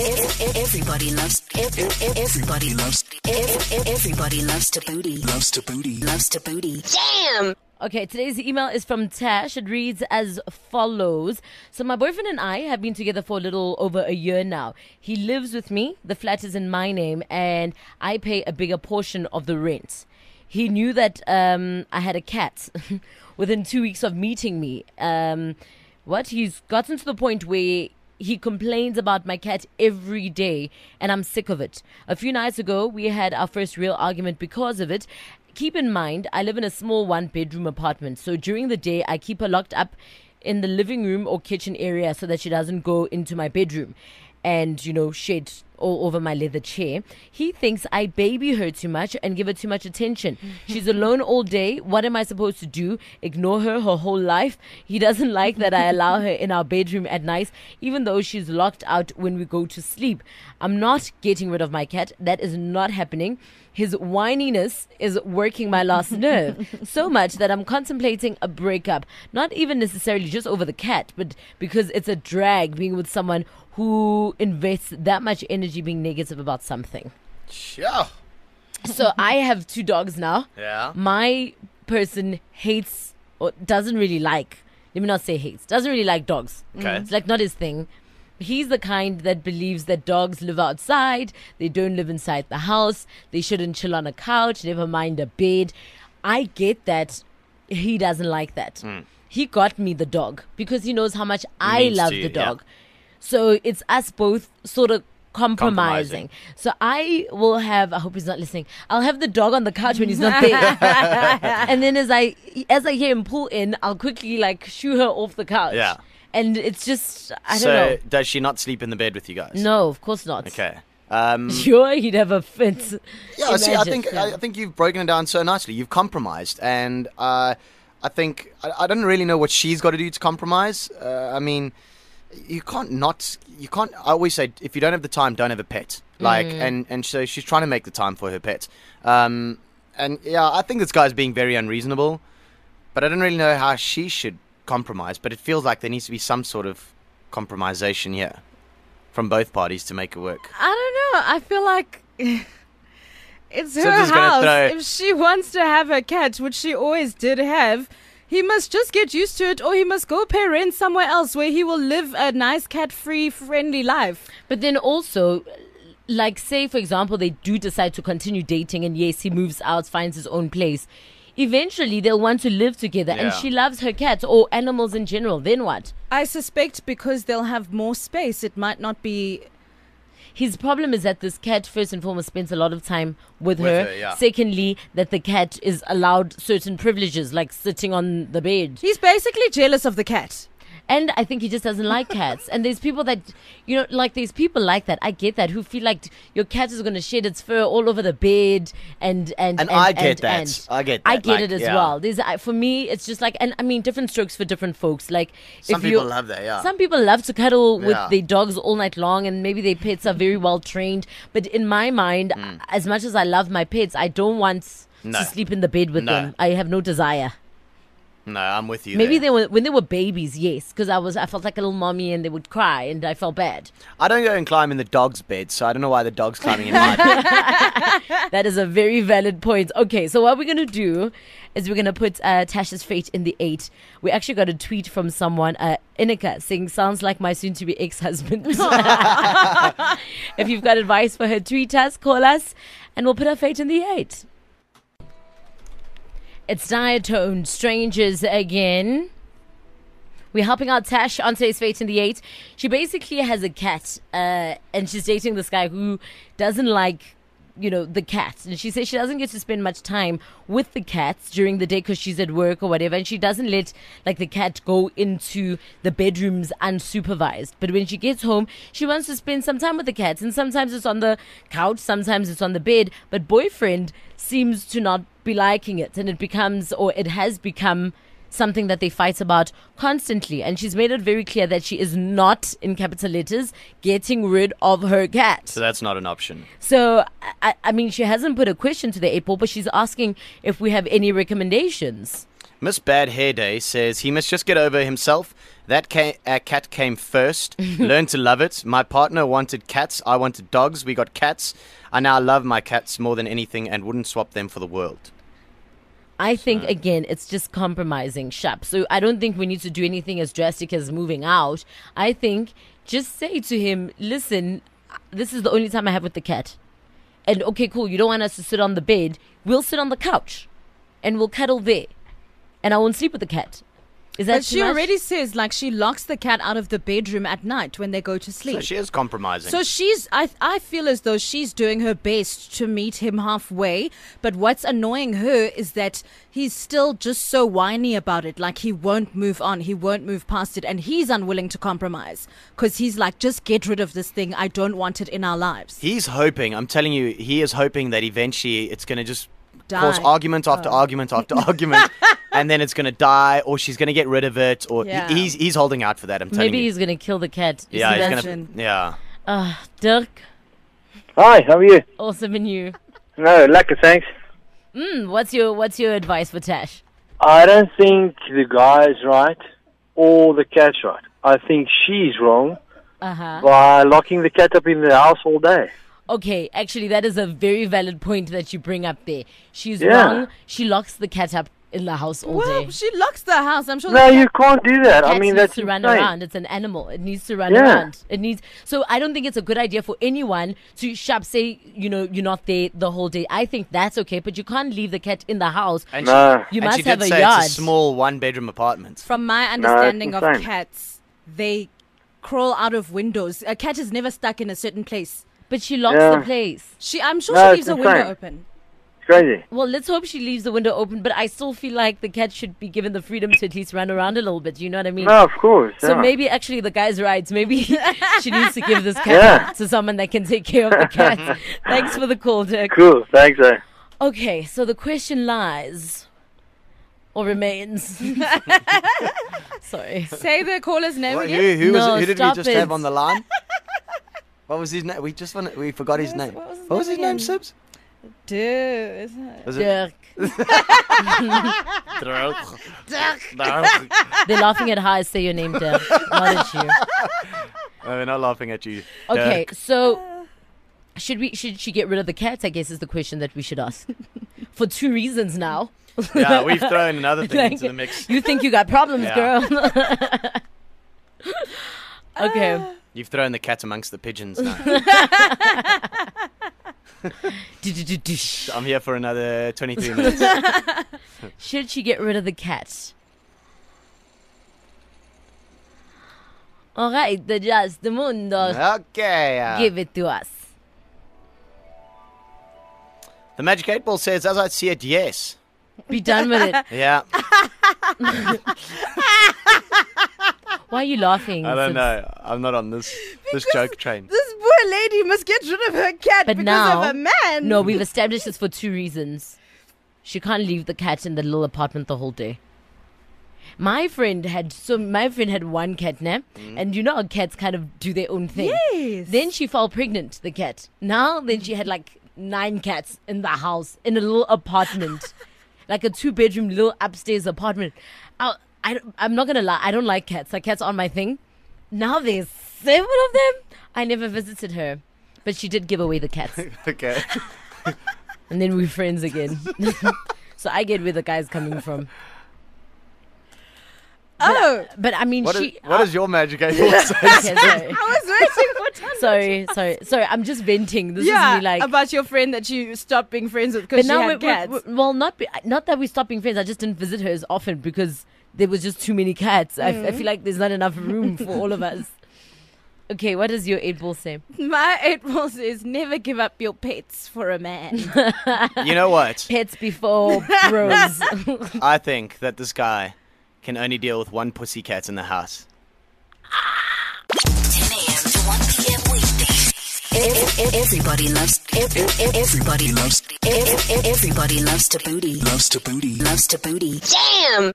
Everybody loves. Everybody loves. Everybody loves to booty. Loves to booty. Loves to booty. Damn. Okay, today's email is from Tash. It reads as follows. So, my boyfriend and I have been together for a little over a year now. He lives with me, the flat is in my name, and I pay a bigger portion of the rent. He knew that um, I had a cat within two weeks of meeting me. Um, what? He's gotten to the point where he complains about my cat every day, and I'm sick of it. A few nights ago, we had our first real argument because of it. Keep in mind, I live in a small one bedroom apartment, so during the day, I keep her locked up in the living room or kitchen area so that she doesn't go into my bedroom and, you know, shed all over my leather chair. He thinks I baby her too much and give her too much attention. She's alone all day. What am I supposed to do? Ignore her her whole life? He doesn't like that I allow her in our bedroom at night, even though she's locked out when we go to sleep. I'm not getting rid of my cat. That is not happening. His whininess is working my last nerve so much that I'm contemplating a breakup. Not even necessarily just over the cat, but because it's a drag being with someone who invests that much energy being negative about something. Sure. So I have two dogs now. Yeah. My person hates or doesn't really like, let me not say hates, doesn't really like dogs. Okay. It's like not his thing. He's the kind that believes that dogs live outside, they don't live inside the house, they shouldn't chill on a couch, never mind a bed. I get that he doesn't like that. Hmm. He got me the dog because he knows how much I Means love to you, the yeah. dog. So it's us both sort of compromising. Compromising. So I will have. I hope he's not listening. I'll have the dog on the couch when he's not there, and then as I as I hear him pull in, I'll quickly like shoo her off the couch. Yeah. And it's just I don't know. does she not sleep in the bed with you guys? No, of course not. Okay. Um, Sure, he'd have a fit. yeah, see, I think yeah. I, I think you've broken it down so nicely. You've compromised, and uh, I think I, I don't really know what she's got to do to compromise. Uh, I mean, you can't not. You can't. I always say, if you don't have the time, don't have a pet. Like, Mm. and and so she's trying to make the time for her pet. Um, and yeah, I think this guy's being very unreasonable. But I don't really know how she should compromise. But it feels like there needs to be some sort of compromisation here from both parties to make it work. I don't know. I feel like it's her gonna house. throw- If she wants to have a cat, which she always did have, he must just get used to it, or he must go pay rent somewhere else where he will live a nice cat-free, friendly life. But then also, like, say, for example, they do decide to continue dating, and yes, he moves out, finds his own place. Eventually, they'll want to live together, and she loves her cats or animals in general. Then what? I suspect because they'll have more space, it might not be. His problem is that this cat, first and foremost, spends a lot of time with, With her. her, yeah. Secondly, that the cat is allowed certain privileges, like sitting on the bed. He's basically jealous of the cat. And I think he just doesn't like cats. And there's people that, you know, like there's people like that. I get that who feel like your cat is going to shed its fur all over the bed, and and And and I get that. I get That. I get like, it as yeah. well. There's I- for me, it's just like, and I mean, different strokes for different folks. Like Some if people love that, yeah. Some people love to cuddle with Yeah. their dogs all night long, and maybe their pets are very well trained. But in my mind, hmm. as much as I love my pets, I don't want. No. to sleep in the bed with No. them. I have no desire. No, I'm with you. Maybe there. they were when they were babies, yes, because I was I felt like a little mommy and they would cry and I felt bad. I don't go and climb in the dog's bed, so I don't know why the dog's climbing in my bed. That is a very valid point. Okay, so what we're gonna do is we're gonna put uh, Tasha's fate in the eight. We actually got a tweet from someone, uh, Inika, saying sounds like my soon-to-be ex-husband. if you've got advice for her, tweet us, call us, and we'll put her fate in the eight. It's Diatone Strangers again. We're helping out Tash on today's Fate in the Eight. She basically has a cat, uh, and she's dating this guy who doesn't like, you know, the cats. And she says she doesn't get to spend much time with the cats during the day because she's at work or whatever. And she doesn't let, like, the cat go into the bedrooms unsupervised. But when she gets home, she wants to spend some time with the cats. And sometimes it's on the couch, sometimes it's on the bed. But boyfriend seems to not be liking it. And it becomes, or it has become, something that they fight about constantly. And she's made it very clear that she is not, in capital letters, getting rid of her cat. so that's not an option. So, I, I mean, she hasn't put a question to the ball, but she's asking if we have any recommendations. Miss Bad Hair Day says he must just get over himself, That ca- uh, cat came first. Learned to love it. My partner wanted cats. I wanted dogs. We got cats. I now love my cats more than anything and wouldn't swap them for the world. I think again, it's just compromising shop. So I don't think we need to do anything as drastic as moving out. I think just say to him, "Listen, this is the only time I have with the cat." And okay, cool. You don't want us to sit on the bed. We'll sit on the couch, and we'll cuddle there, and I won't sleep with the cat. Is that But she much? already says like she locks the cat out of the bedroom at night when they go to sleep. So she is compromising. So she's, I, I feel as though she's doing her best to meet him halfway. But what's annoying her is that he's still just so whiny about it. Like he won't move on. He won't move past it. And he's unwilling to compromise because he's like, just get rid of this thing. I don't want it in our lives. He's hoping, I'm telling you, he is hoping that eventually it's going to just cause Die. Oh. argument after argument after argument, and then it's going to die, or she's going to get rid of it, or Yeah. he's he's holding out for that. I'm telling Maybe you. he's gonna kill the cat. You yeah, he's gonna. Yeah. Uh, Dirk, Hi, how are you? awesome and you. No, lekker, thanks. Mm, what's your What's your advice for Tash? I don't think the guy's right or the cat's right. I think she's wrong Uh huh. by locking the cat up in the house all day. Okay, actually, that is a very valid point that you bring up there. She's Yeah. wrong. She locks the cat up in the house all Well, day. she locks the house. I'm sure. No, you cat- can't do that. I mean, needs that's to run insane. around. It's an animal. It needs to run Yeah. around. It needs. So I don't think it's a good idea for anyone to shop. Say you know you're not there the whole day. I think that's okay, but you can't leave the cat in the house. And No. she, You and must she have did a say yard. It's a small one-bedroom apartment. From my understanding of cats, they crawl out of windows. A cat is never stuck in a certain place. But she locks Yeah. the place. She, I'm sure No, she leaves a window open. It's crazy. Well, let's hope she leaves the window open. But I still feel like the cat should be given the freedom to at least run around a little bit. You know what I mean? No, of course. So yeah. maybe actually the guy's right. Maybe she needs to give this cat Yeah. to someone that can take care of the cat. Thanks for the call, Dirk. Cool, thanks. Eh? Okay, so the question lies or remains. Sorry. Say the caller's name What, again. who, was No, it, who did we stop just have on the line? What was his name? We just want we forgot his name. what was his What was his name name. Sibs? Dude. Was it Dirk. They're laughing at how I say your name, Dirk. Not at you. Oh, we're not laughing at you. Okay, Dirk. so should we should she get rid of the cat? I guess is the question that we should ask. For two reasons now. Yeah, we've thrown another thing Like, into the mix. You think you got problems, Yeah. girl. okay. You've thrown the cat amongst the pigeons now. I'm here for another 23 minutes. Should she get rid of the cat? All right, the Just the Mundo. Okay. uh, Give it to us. the Magic 8 Ball says, as I see it, yes. Be done with it. Yeah, Why are you laughing? I don't know. I'm not on this this joke train. Poor lady must get rid of her cat But because now, of a man. no, we've established this for two reasons. She can't leave the cat in the little apartment the whole day. My friend had so my friend had one cat now, mm. and you know how cats kind of do their own thing. Yes. Then she fell pregnant, the cat. Now then she had like nine cats in the house in a little apartment, like a two bedroom little upstairs apartment. I, I I'm not gonna lie, I don't like cats. Like cats aren't my thing. Now there's seven of them. I never visited her, but she did give away the cats, Okay. and then we're friends again. so I get where the guy's coming from. oh, But I mean, What is, she. what uh, is your Magic 8 Ball say? okay. I was waiting for time. sorry, sorry, sorry. I'm just venting. This yeah, is me like. about your friend that you stopped being friends with because she now, had we're, cats. we're- well, not be, not that we stopped being friends. I just didn't visit her as often because there was just too many cats. I, Mm. I feel like there's not enough room for all of us. Okay, what does your eight ball say? My eight ball says never give up your pets for a man. You know what? Pets before bros. I think that this guy can only deal with one pussy cat in the house. 10 a.m. to 1 p.m. weekdays. Everybody loves. Everybody loves. Everybody loves to booty. Loves to booty. Loves to booty. Damn.